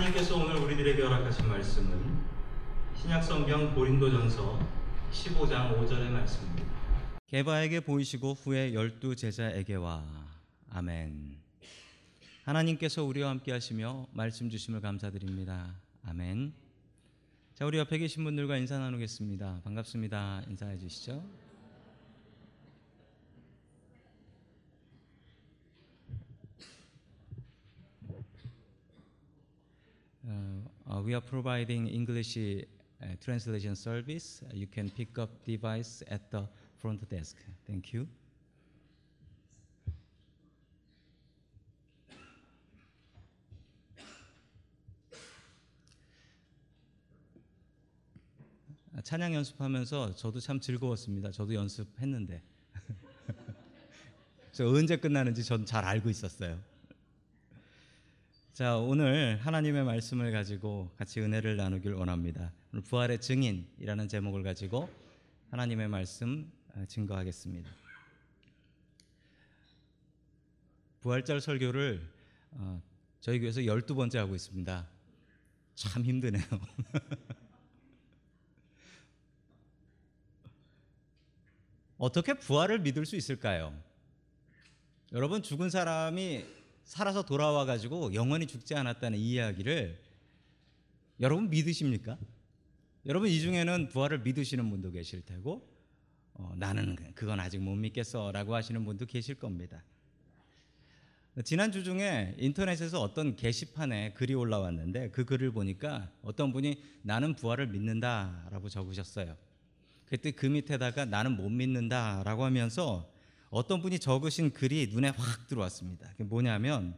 하나님께서 오늘 우리들에게 허락하신 말씀은 신약성경 고린도전서 15장 5절의 말씀입니다. 개바에게 보이시고 후에 열두 제자에게와 아멘. 하나님께서 우리와 함께 하시며 말씀 주심을 감사드립니다. 아멘. 자, 우리 옆에 계신 분들과 인사 나누겠습니다. 반갑습니다. 인사해 주시죠. Uh, we are providing English uh, translation service. You can pick up device at the front desk. Thank you. 아, 찬양 연습하면서 저도 참 즐거웠습니다. 저도 연습했는데. 저 언제 끝나는지 전 잘 알고 있었어요. 자, 오늘 하나님의 말씀을 가지고 같이 은혜를 나누길 원합니다. 부활의 증인이라는 제목을 가지고 하나님의 말씀 아, 증거하겠습니다. 부활절 설교를 어, 저희 교회에서 12번째 하고 있습니다. 참 힘드네요. 어떻게 부활을 믿을 수 있을까요? 여러분 죽은 사람이 살아서 돌아와 가지고 영원히 죽지 않았다는 이야기를 여러분 믿으십니까? 여러분 이 중에는 부활을 믿으시는 분도 계실 테고 어, 나는 그건 아직 못 믿겠어라고 하시는 분도 계실 겁니다. 지난 주 중에 인터넷에서 어떤 게시판에 글이 올라왔는데 그 글을 보니까 어떤 분이 나는 부활을 믿는다라고 적으셨어요. 그때 그 밑에다가 나는 못 믿는다라고 하면서 어떤 분이 적으신 글이 눈에 확 들어왔습니다. 그게 뭐냐면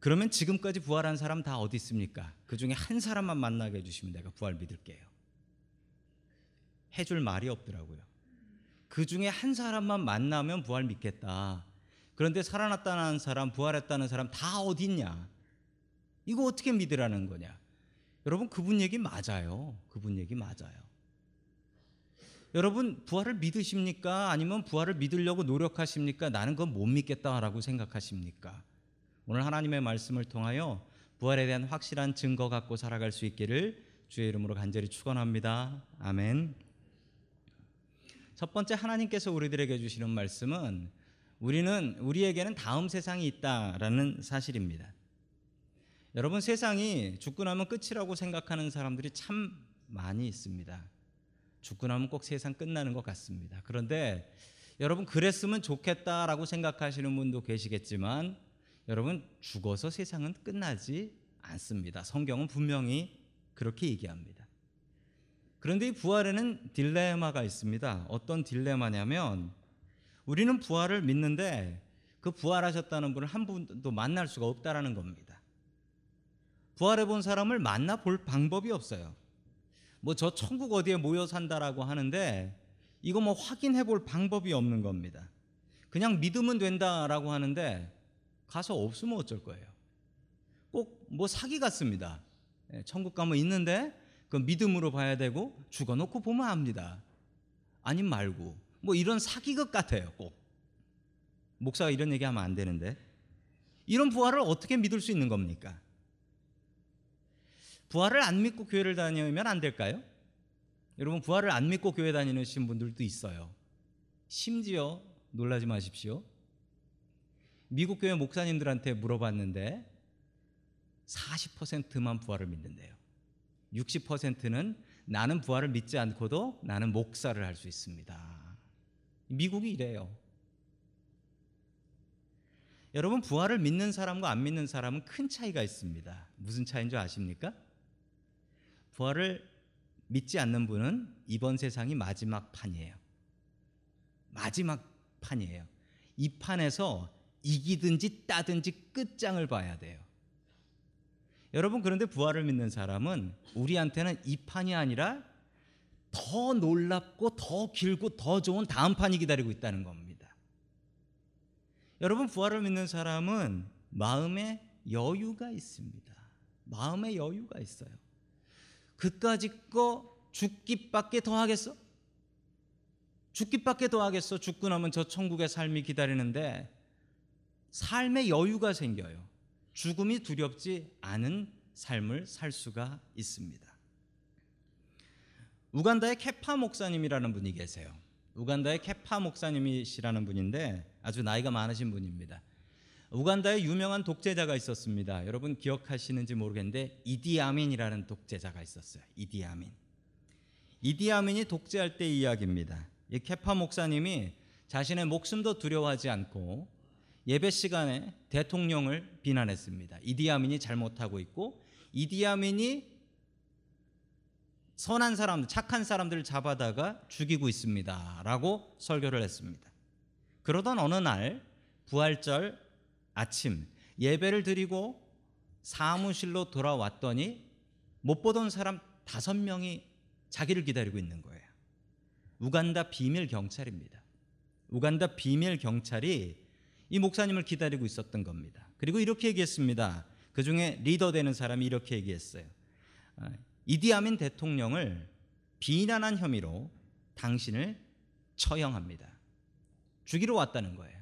그러면 지금까지 부활한 사람 다 어디 있습니까? 그 중에 한 사람만 만나게 해주시면 내가 부활 믿을게요. 해줄 말이 없더라고요. 그 중에 한 사람만 만나면 부활 믿겠다. 그런데 살아났다는 사람, 부활했다는 사람 다 어디 있냐? 이거 어떻게 믿으라는 거냐? 여러분 그분 얘기 맞아요. 그분 얘기 맞아요. 여러분 부활을 믿으십니까? 아니면 부활을 믿으려고 노력하십니까? 나는 그건 못 믿겠다라고 생각하십니까? 오늘 하나님의 말씀을 통하여 부활에 대한 확실한 증거 갖고 살아갈 수 있기를 주의 이름으로 간절히 축원합니다. 아멘. 첫 번째 하나님께서 우리들에게 주시는 말씀은 우리는 우리에게는 다음 세상이 있다라는 사실입니다. 여러분 세상이 죽고 나면 끝이라고 생각하는 사람들이 참 많이 있습니다. 죽고 나면 꼭 세상 끝나는 것 같습니다. 그런데 여러분 그랬으면 좋겠다라고 생각하시는 분도 계시겠지만 여러분 죽어서 세상은 끝나지 않습니다. 성경은 분명히 그렇게 얘기합니다. 그런데 이 부활에는 딜레마가 있습니다. 어떤 딜레마냐면 우리는 부활을 믿는데 그 부활하셨다는 분을 한 분도 만날 수가 없다라는 겁니다. 부활해 본 사람을 만나 볼 방법이 없어요. 뭐 저 천국 어디에 모여 산다라고 하는데 이거 뭐 확인해 볼 방법이 없는 겁니다. 그냥 믿으면 된다라고 하는데 가서 없으면 어쩔 거예요. 꼭 뭐 사기 같습니다. 예, 천국 가면 있는데 그 믿음으로 봐야 되고 죽어놓고 보면 압니다. 아님 말고 뭐 이런 사기극 같아요. 꼭 목사가 이런 얘기하면 안 되는데 이런 부활을 어떻게 믿을 수 있는 겁니까? 부활을 안 믿고 교회를 다니면 안 될까요? 여러분 부활을 안 믿고 교회 다니는 분들도 있어요. 심지어 놀라지 마십시오. 미국 교회 목사님들한테 물어봤는데 40%만 부활을 믿는데요. 60%는 나는 부활을 믿지 않고도 나는 목사를 할 수 있습니다. 미국이 이래요. 여러분 부활을 믿는 사람과 안 믿는 사람은 큰 차이가 있습니다. 무슨 차이인 줄 아십니까? 부활을 믿지 않는 분은 이번 세상이 마지막 판이에요. 마지막 판이에요. 이 판에서 이기든지 따든지 끝장을 봐야 돼요. 여러분 그런데 부활을 믿는 사람은 우리한테는 이 판이 아니라 더 놀랍고 더 길고 더 좋은 다음 판이 기다리고 있다는 겁니다. 여러분 부활을 믿는 사람은 마음에 여유가 있습니다. 마음에 여유가 있어요. 그까짓 거 죽기밖에 더 하겠어? 죽기밖에 더 하겠어? 죽고 나면 저 천국의 삶이 기다리는데 삶의 여유가 생겨요. 죽음이 두렵지 않은 삶을 살 수가 있습니다. 우간다의 케파 목사님이라는 분이 계세요. 우간다의 케파 목사님이시라는 분인데 아주 나이가 많으신 분입니다. 우간다에 유명한 독재자가 있었습니다. 여러분 기억하시는지 모르겠는데 이디아민이라는 독재자가 있었어요. 이디아민. 이디아민이 독재할 때 이야기입니다. 이 케파 목사님이 자신의 목숨도 두려워하지 않고 예배 시간에 대통령을 비난했습니다. 이디아민이 잘못하고 있고 이디아민이 선한 사람들, 착한 사람들을 잡아다가 죽이고 있습니다.라고 설교를 했습니다. 그러던 어느 날 부활절 아침 예배를 드리고 사무실로 돌아왔더니 못 보던 사람 다섯 명이 자기를 기다리고 있는 거예요. 우간다 비밀 경찰입니다. 우간다 비밀 경찰이 이 목사님을 기다리고 있었던 겁니다. 그리고 이렇게 얘기했습니다. 그 중에 리더 되는 사람이 이렇게 얘기했어요. 아, 이디아민 대통령을 비난한 혐의로 당신을 처형합니다. 죽이러 왔다는 거예요.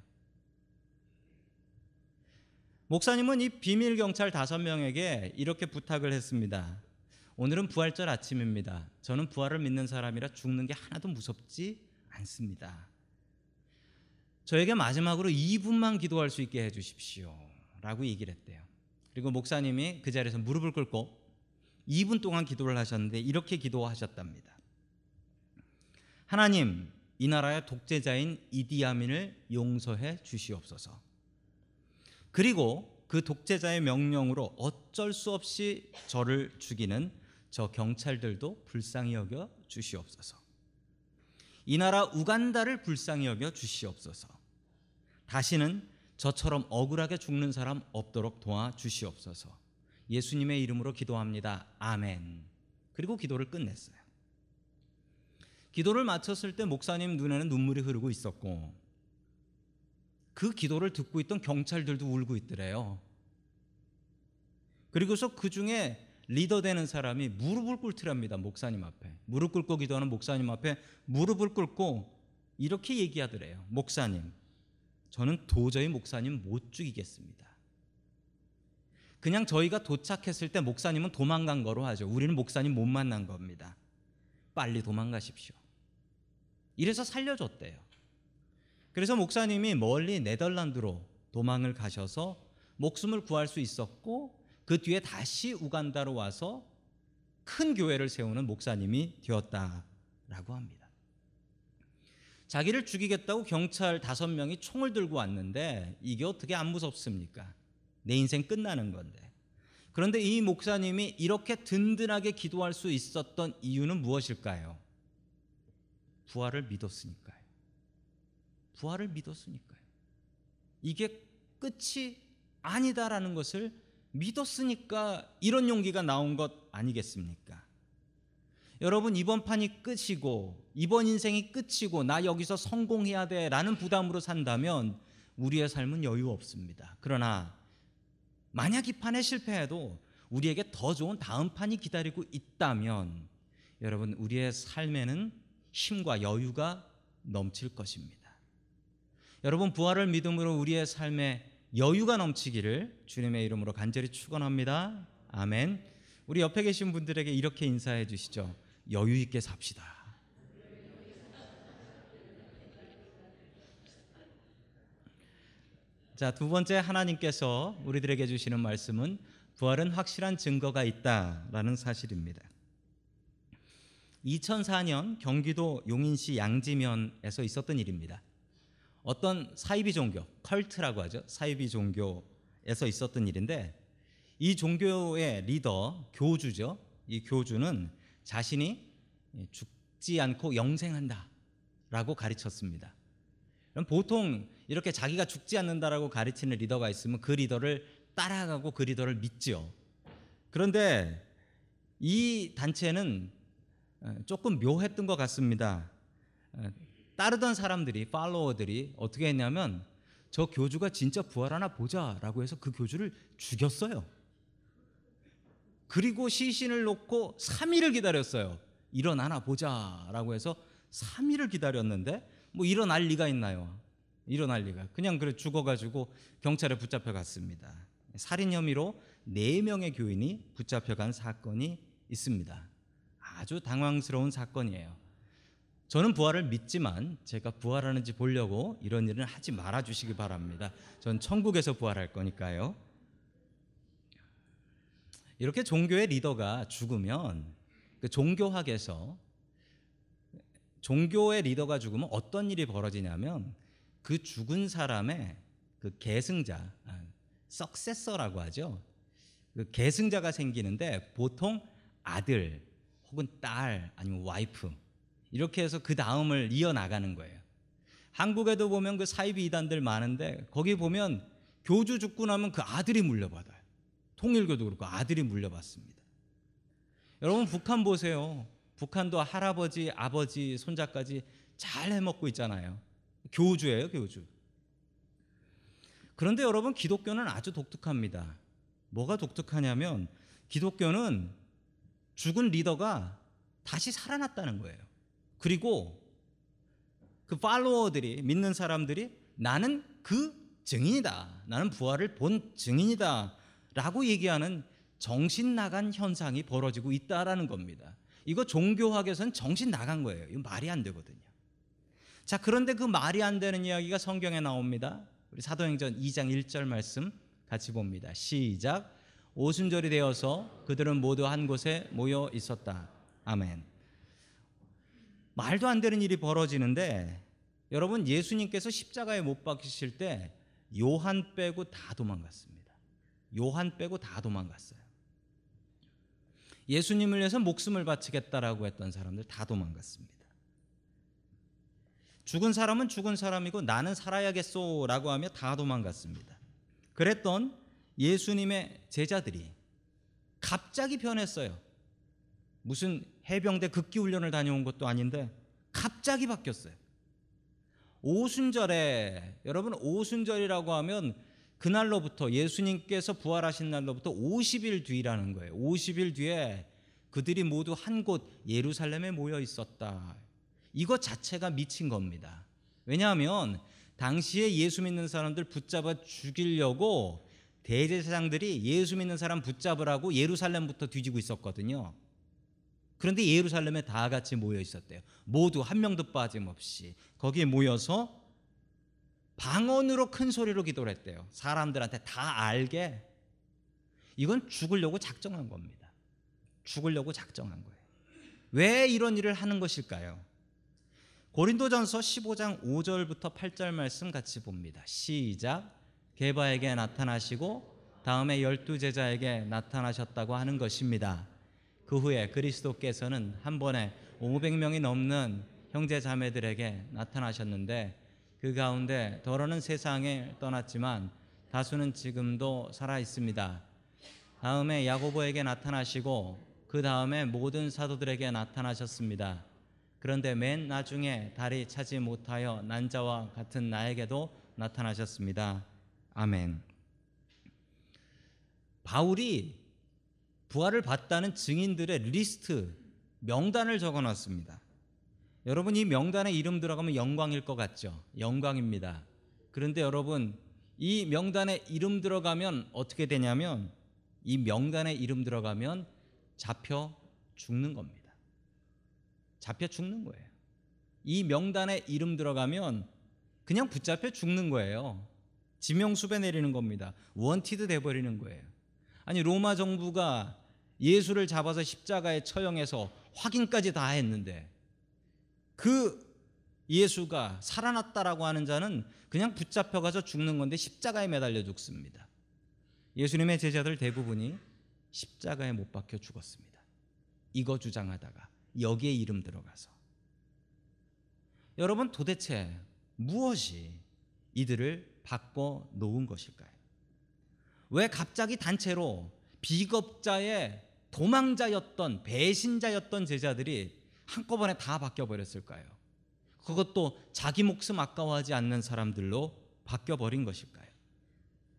목사님은 이 비밀 경찰 다섯 명에게 이렇게 부탁을 했습니다. 오늘은 부활절 아침입니다. 저는 부활을 믿는 사람이라 죽는 게 하나도 무섭지 않습니다. 저에게 마지막으로 2분만 기도할 수 있게 해 주십시오. 라고 얘기를 했대요. 그리고 목사님이 그 자리에서 무릎을 꿇고 2분 동안 기도를 하셨는데 이렇게 기도하셨답니다. 하나님, 이 나라의 독재자인 이디아민을 용서해 주시옵소서. 그리고 그 독재자의 명령으로 어쩔 수 없이 저를 죽이는 저 경찰들도 불쌍히 여겨 주시옵소서. 이 나라 우간다를 불쌍히 여겨 주시옵소서. 다시는 저처럼 억울하게 죽는 사람 없도록 도와 주시옵소서. 예수님의 이름으로 기도합니다. 아멘. 그리고 기도를 끝냈어요. 기도를 마쳤을 때 목사님 눈에는 눈물이 흐르고 있었고 그 기도를 듣고 있던 경찰들도 울고 있더래요. 그리고서 그 중에 리더 되는 사람이 무릎을 꿇더랍니다. 목사님 앞에. 무릎 꿇고 기도하는 목사님 앞에 무릎을 꿇고 이렇게 얘기하더래요. 목사님, 저는 도저히 목사님 못 죽이겠습니다. 그냥 저희가 도착했을 때 목사님은 도망간 거로 하죠. 우리는 목사님 못 만난 겁니다. 빨리 도망가십시오. 이래서 살려줬대요. 그래서 목사님이 멀리 네덜란드로 도망을 가셔서 목숨을 구할 수 있었고 그 뒤에 다시 우간다로 와서 큰 교회를 세우는 목사님이 되었다라고 합니다. 자기를 죽이겠다고 경찰 다섯 명이 총을 들고 왔는데 이게 어떻게 안 무섭습니까? 내 인생 끝나는 건데. 그런데 이 목사님이 이렇게 든든하게 기도할 수 있었던 이유는 무엇일까요? 부활을 믿었으니까요. 부활을 믿었으니까요. 이게 끝이 아니다라는 것을 믿었으니까 이런 용기가 나온 것 아니겠습니까? 여러분 이번 판이 끝이고 이번 인생이 끝이고 나 여기서 성공해야 돼라는 부담으로 산다면 우리의 삶은 여유 없습니다. 그러나 만약 이 판에 실패해도 우리에게 더 좋은 다음 판이 기다리고 있다면 여러분 우리의 삶에는 힘과 여유가 넘칠 것입니다. 여러분 부활을 믿음으로 우리의 삶에 여유가 넘치기를 주님의 이름으로 간절히 축원합니다. 아멘. 우리 옆에 계신 분들에게 이렇게 인사해 주시죠. 여유 있게 삽시다. 자, 두 번째 하나님께서 우리들에게 주시는 말씀은 부활은 확실한 증거가 있다라는 사실입니다. 2004년 경기도 용인시 양지면에서 있었던 일입니다. 어떤 사이비 종교, 컬트라고 하죠. 사이비 종교에서 있었던 일인데 이 종교의 리더 교주죠. 이 교주는 자신이 죽지 않고 영생한다라고 가르쳤습니다. 그럼 보통 이렇게 자기가 죽지 않는다라고 가르치는 리더가 있으면 그 리더를 따라가고 그 리더를 믿지요. 그런데 이 단체는 조금 묘했던 것 같습니다. 따르던 사람들이 팔로워들이 어떻게 했냐면 저 교주가 진짜 부활하나 보자라고 해서 그 교주를 죽였어요. 그리고 시신을 놓고 3일을 기다렸어요. 일어나나 보자라고 해서 3일을 기다렸는데 뭐 일어날 리가 있나요? 일어날 리가. 그냥 그래 죽어가지고 경찰에 붙잡혀 갔습니다. 살인 혐의로 네 명의 교인이 붙잡혀 간 사건이 있습니다. 아주 당황스러운 사건이에요. 저는 부활을 믿지만 제가 부활하는지 보려고 이런 일은 하지 말아 주시기 바랍니다. 전 천국에서 부활할 거니까요. 이렇게 종교의 리더가 죽으면 그 종교학에서 종교의 리더가 죽으면 어떤 일이 벌어지냐면 그 죽은 사람의 그 계승자, 아, 석세서라고 하죠. 그 계승자가 생기는데 보통 아들 혹은 딸 아니면 와이프 이렇게 해서 그 다음을 이어 나가는 거예요. 한국에도 보면 그 사이비 이단들 많은데 거기 보면 교주 죽고 나면 그 아들이 물려받아요. 통일교도 그렇고 아들이 물려받습니다. 여러분 북한 보세요. 북한도 할아버지, 아버지, 손자까지 잘 해먹고 있잖아요. 교주예요, 교주. 그런데 여러분 기독교는 아주 독특합니다. 뭐가 독특하냐면 기독교는 죽은 리더가 다시 살아났다는 거예요. 그리고 그 팔로워들이 믿는 사람들이 나는 그 증인이다. 나는 부활을 본 증인이다. 라고 얘기하는 정신 나간 현상이 벌어지고 있다라는 겁니다. 이거 종교학에서는 정신 나간 거예요. 이거 말이 안 되거든요. 자, 그런데 그 말이 안 되는 이야기가 성경에 나옵니다. 우리 사도행전 2장 1절 말씀 같이 봅니다. 시작. 오순절이 되어서 그들은 모두 한 곳에 모여 있었다. 아멘. 말도 안 되는 일이 벌어지는데 여러분 예수님께서 십자가에 못 박히실 때 요한 빼고 다 도망갔습니다. 요한 빼고 다 도망갔어요. 예수님을 위해서 목숨을 바치겠다라고 했던 사람들 다 도망갔습니다. 죽은 사람은 죽은 사람이고 나는 살아야겠소라고 하며 다 도망갔습니다. 그랬던 예수님의 제자들이 갑자기 변했어요. 무슨 해병대 극기 훈련을 다녀온 것도 아닌데 갑자기 바뀌었어요. 오순절에 여러분 오순절이라고 하면 그날로부터 예수님께서 부활하신 날로부터 50일 뒤라는 거예요. 50일 뒤에 그들이 모두 한 곳 예루살렘에 모여 있었다. 이것 자체가 미친 겁니다. 왜냐하면 당시에 예수 믿는 사람들 붙잡아 죽이려고 대제사장들이 예수 믿는 사람 붙잡으라고 예루살렘부터 뒤지고 있었거든요. 그런데 예루살렘에 다 같이 모여 있었대요. 모두 한 명도 빠짐없이 거기에 모여서 방언으로 큰 소리로 기도를 했대요. 사람들한테 다 알게 이건 죽으려고 작정한 겁니다. 죽으려고 작정한 거예요. 왜 이런 일을 하는 것일까요? 고린도전서 15장 5절부터 8절 말씀 같이 봅니다. 시작. 게바에게 나타나시고 다음에 열두 제자에게 나타나셨다고 하는 것입니다. 그 후에 그리스도께서는 한 번에 500명이 넘는 형제 자매들에게 나타나셨는데 그 가운데 더러는 세상에 떠났지만 다수는 지금도 살아 있습니다. 다음에 야고보에게 나타나시고 그 다음에 모든 사도들에게 나타나셨습니다. 그런데 맨 나중에 달이 차지 못하여 난자와 같은 나에게도 나타나셨습니다. 아멘. 바울이 부활을 봤다는 증인들의 리스트 명단을 적어 놨습니다. 여러분 이 명단에 이름 들어가면 영광일 것 같죠? 영광입니다. 그런데 여러분 이 명단에 이름 들어가면 어떻게 되냐면 이 명단에 이름 들어가면 잡혀 죽는 겁니다. 잡혀 죽는 거예요. 이 명단에 이름 들어가면 그냥 붙잡혀 죽는 거예요. 지명수배 내리는 겁니다. 원티드 돼버리는 거예요. 아니 로마 정부가 예수를 잡아서 십자가에 처형해서 확인까지 다 했는데 그 예수가 살아났다라고 하는 자는 그냥 붙잡혀 가서 죽는 건데 십자가에 매달려 죽습니다. 예수님의 제자들 대부분이 십자가에 못 박혀 죽었습니다. 이거 주장하다가 여기에 이름 들어가서 여러분 도대체 무엇이 이들을 바꿔 놓은 것일까요? 왜 갑자기 단체로 비겁자의 도망자였던 배신자였던 제자들이 한꺼번에 다 바뀌어 버렸을까요? 그것도 자기 목숨 아까워하지 않는 사람들로 바뀌어 버린 것일까요?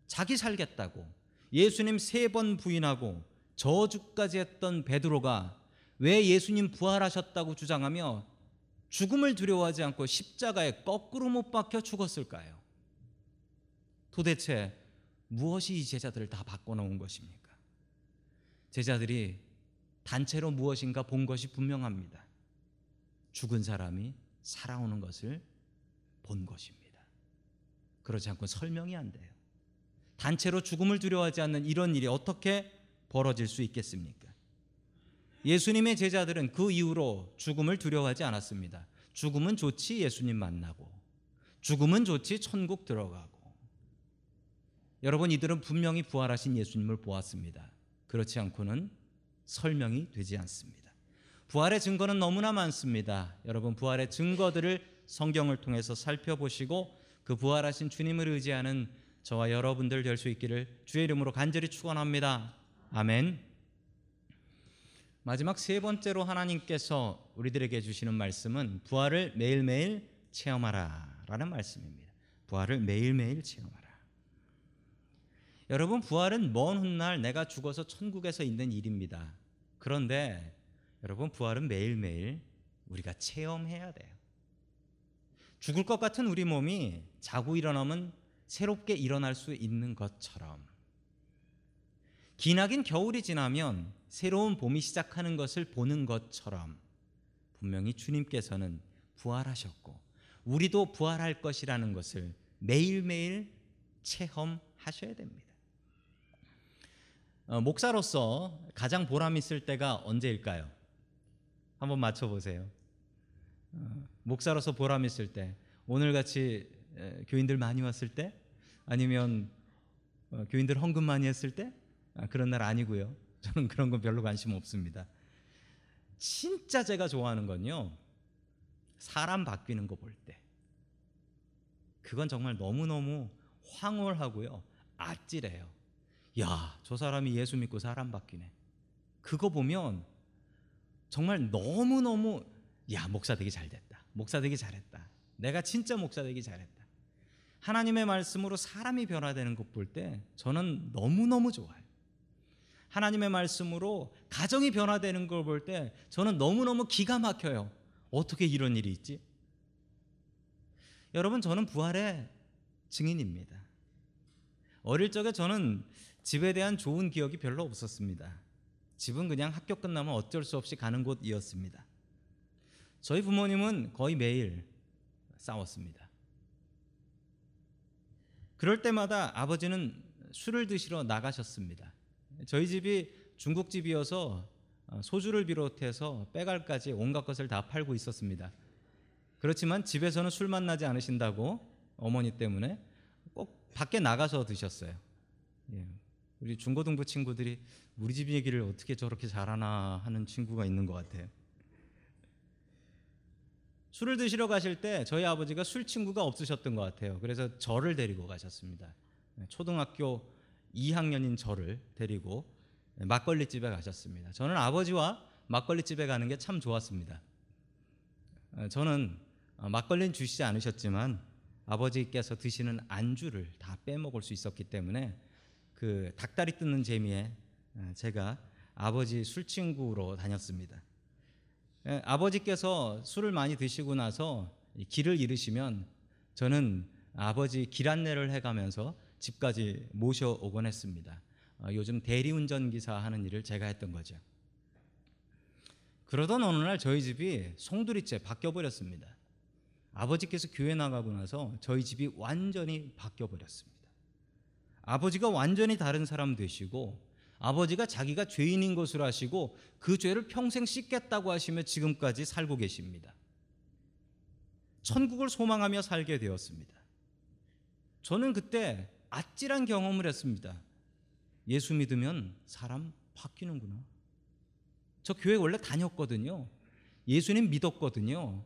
자기 살겠다고 예수님 세 번 부인하고 저주까지 했던 베드로가 왜 예수님 부활하셨다고 주장하며 죽음을 두려워하지 않고 십자가에 거꾸로 못 박혀 죽었을까요? 도대체 무엇이 이 제자들을 다 바꿔놓은 것입니까? 제자들이 단체로 무엇인가 본 것이 분명합니다. 죽은 사람이 살아오는 것을 본 것입니다. 그렇지 않고 설명이 안 돼요. 단체로 죽음을 두려워하지 않는 이런 일이 어떻게 벌어질 수 있겠습니까? 예수님의 제자들은 그 이후로 죽음을 두려워하지 않았습니다. 죽음은 좋지 예수님 만나고 죽음은 좋지 천국 들어가고 여러분 이들은 분명히 부활하신 예수님을 보았습니다. 그렇지 않고는 설명이 되지 않습니다. 부활의 증거는 너무나 많습니다. 여러분 부활의 증거들을 성경을 통해서 살펴보시고 그 부활하신 주님을 의지하는 저와 여러분들 될 수 있기를 주의 이름으로 간절히 축원합니다. 아멘. 마지막 세 번째로 하나님께서 우리들에게 주시는 말씀은 부활을 매일매일 체험하라라는 말씀입니다. 부활을 매일매일 체험하라. 여러분 부활은 먼 훗날 내가 죽어서 천국에서 있는 일입니다. 그런데 여러분 부활은 매일매일 우리가 체험해야 돼요. 죽을 것 같은 우리 몸이 자고 일어나면 새롭게 일어날 수 있는 것처럼 기나긴 겨울이 지나면 새로운 봄이 시작하는 것을 보는 것처럼 분명히 주님께서는 부활하셨고 우리도 부활할 것이라는 것을 매일매일 체험하셔야 됩니다. 어, 목사로서 가장 보람 있을 때가 언제일까요? 한번 맞춰 보세요. 어, 목사로서 보람 있을 때 오늘 같이 에, 교인들 많이 왔을 때 아니면 어, 교인들 헌금 많이 했을 때 아, 그런 날 아니고요. 저는 그런 건 별로 관심 없습니다. 진짜 제가 좋아하는 건요. 사람 바뀌는 거 볼 때. 그건 정말 너무너무 황홀하고요. 아찔해요. 야, 저 사람이 예수 믿고 사람 바뀌네. 그거 보면 정말 너무너무 야, 목사 되기 잘 됐다. 목사 되기 잘했다. 내가 진짜 목사 되기 잘했다. 하나님의 말씀으로 사람이 변화되는 것 볼 때 저는 너무너무 좋아요. 하나님의 말씀으로 가정이 변화되는 걸 볼 때 저는 너무너무 기가 막혀요. 어떻게 이런 일이 있지? 여러분, 저는 부활의 증인입니다. 어릴 적에 저는 집에 대한 좋은 기억이 별로 없었습니다. 집은 그냥 학교 끝나면 어쩔 수 없이 가는 곳이었습니다. 저희 부모님은 거의 매일 싸웠습니다. 그럴 때마다 아버지는 술을 드시러 나가셨습니다. 저희 집이 중국집이어서 어, 소주를 비롯해서 빼갈까지 온갖 것을 다 팔고 있었습니다. 그렇지만 집에서는 술 만 나지 않으신다고 어머니 때문에 꼭 밖에 나가서 드셨어요. 예. 우리 중고등부 친구들이 우리 집 얘기를 어떻게 저렇게 잘하나 하는 친구가 있는 것 같아요. 술을 드시러 가실 때 저희 아버지가 술 친구가 없으셨던 것 같아요. 그래서 저를 데리고 가셨습니다. 네, 초등학교 2학년인 저를 데리고 막걸리 집에 가셨습니다. 저는 아버지와 막걸리 집에 가는 게 참 좋았습니다. 어, 저는 어, 막걸리는 주시지 않으셨지만 아버지께서 드시는 안주를 다 빼먹을 수 있었기 때문에 그 닭다리 뜯는 재미에 어, 제가 아버지 술 친구로 다녔습니다. 예, 아버지께서 술을 많이 드시고 나서 길을 잃으시면 저는 아버지 길 안내를 해가면서 집까지 모셔오곤 했습니다. 어, 요즘 대리운전 기사 하는 일을 제가 했던 거죠. 그러던 어느 날 저희 집이 송두리째 바뀌어 버렸습니다. 아버지께서 교회 나가고 나서 저희 집이 완전히 바뀌어 버렸습니다. 아버지가 완전히 다른 사람 되시고 아버지가 자기가 죄인인 것을 아시고 그 죄를 평생 씻겠다고 하시며 지금까지 살고 계십니다. 천국을 소망하며 살게 되었습니다. 저는 그때 아찔한 경험을 했습니다. 예수 믿으면 사람 바뀌는구나. 저 교회 원래 다녔거든요. 예수님 믿었거든요.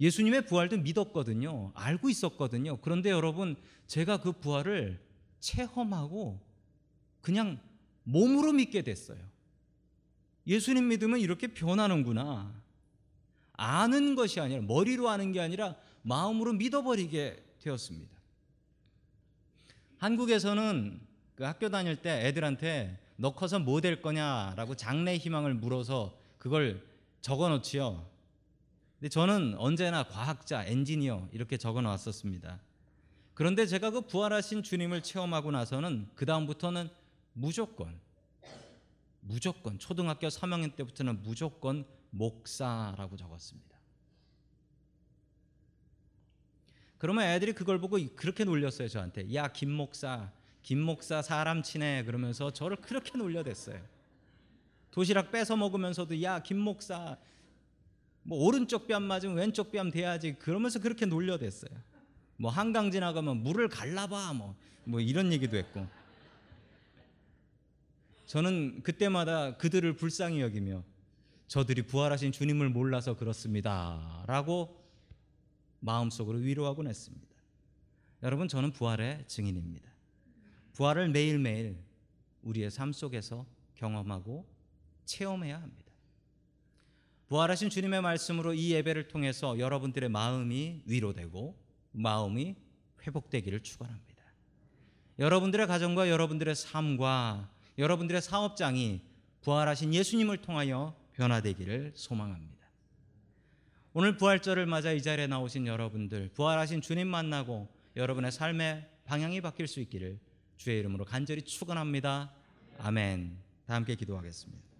예수님의 부활도 믿었거든요. 알고 있었거든요. 그런데 여러분, 제가 그 부활을 체험하고 그냥 몸으로 믿게 됐어요. 예수님 믿으면 이렇게 변하는구나. 아는 것이 아니라 머리로 아는 게 아니라 마음으로 믿어버리게 되었습니다. 한국에서는 그 학교 다닐 때 애들한테 너 커서 뭐 될 거냐라고 장래 희망을 물어서 그걸 적어 놓지요. 근데 저는 언제나 과학자, 엔지니어 이렇게 적어 놨었습니다. 그런데 제가 그 부활하신 주님을 체험하고 나서는 그 다음부터는 무조건 무조건 초등학교 3학년 때부터는 무조건 목사라고 적었습니다. 그러면 애들이 그걸 보고 그렇게 놀렸어요 저한테. 야 김 목사, 김 목사 사람 치네 그러면서 저를 그렇게 놀려댔어요. 도시락 뺏어 먹으면서도 야 김 목사 뭐 오른쪽 뺨 맞으면 왼쪽 뺨 대야지 그러면서 그렇게 놀려댔어요. 뭐 한강 지나가면 물을 갈라봐 뭐, 뭐 이런 얘기도 했고 저는 그때마다 그들을 불쌍히 여기며 저들이 부활하신 주님을 몰라서 그렇습니다 라고 마음속으로 위로하곤 했습니다. 여러분 저는 부활의 증인입니다. 부활을 매일매일 우리의 삶 속에서 경험하고 체험해야 합니다. 부활하신 주님의 말씀으로 이 예배를 통해서 여러분들의 마음이 위로되고 마음이 회복되기를 축원합니다. 여러분들의 가정과 여러분들의 삶과 여러분들의 사업장이 부활하신 예수님을 통하여 변화되기를 소망합니다. 오늘 부활절을 맞아 이 자리에 나오신 여러분들 부활하신 주님 만나고 여러분의 삶의 방향이 바뀔 수 있기를 주의 이름으로 간절히 축원합니다. 아멘. 다 함께 기도하겠습니다.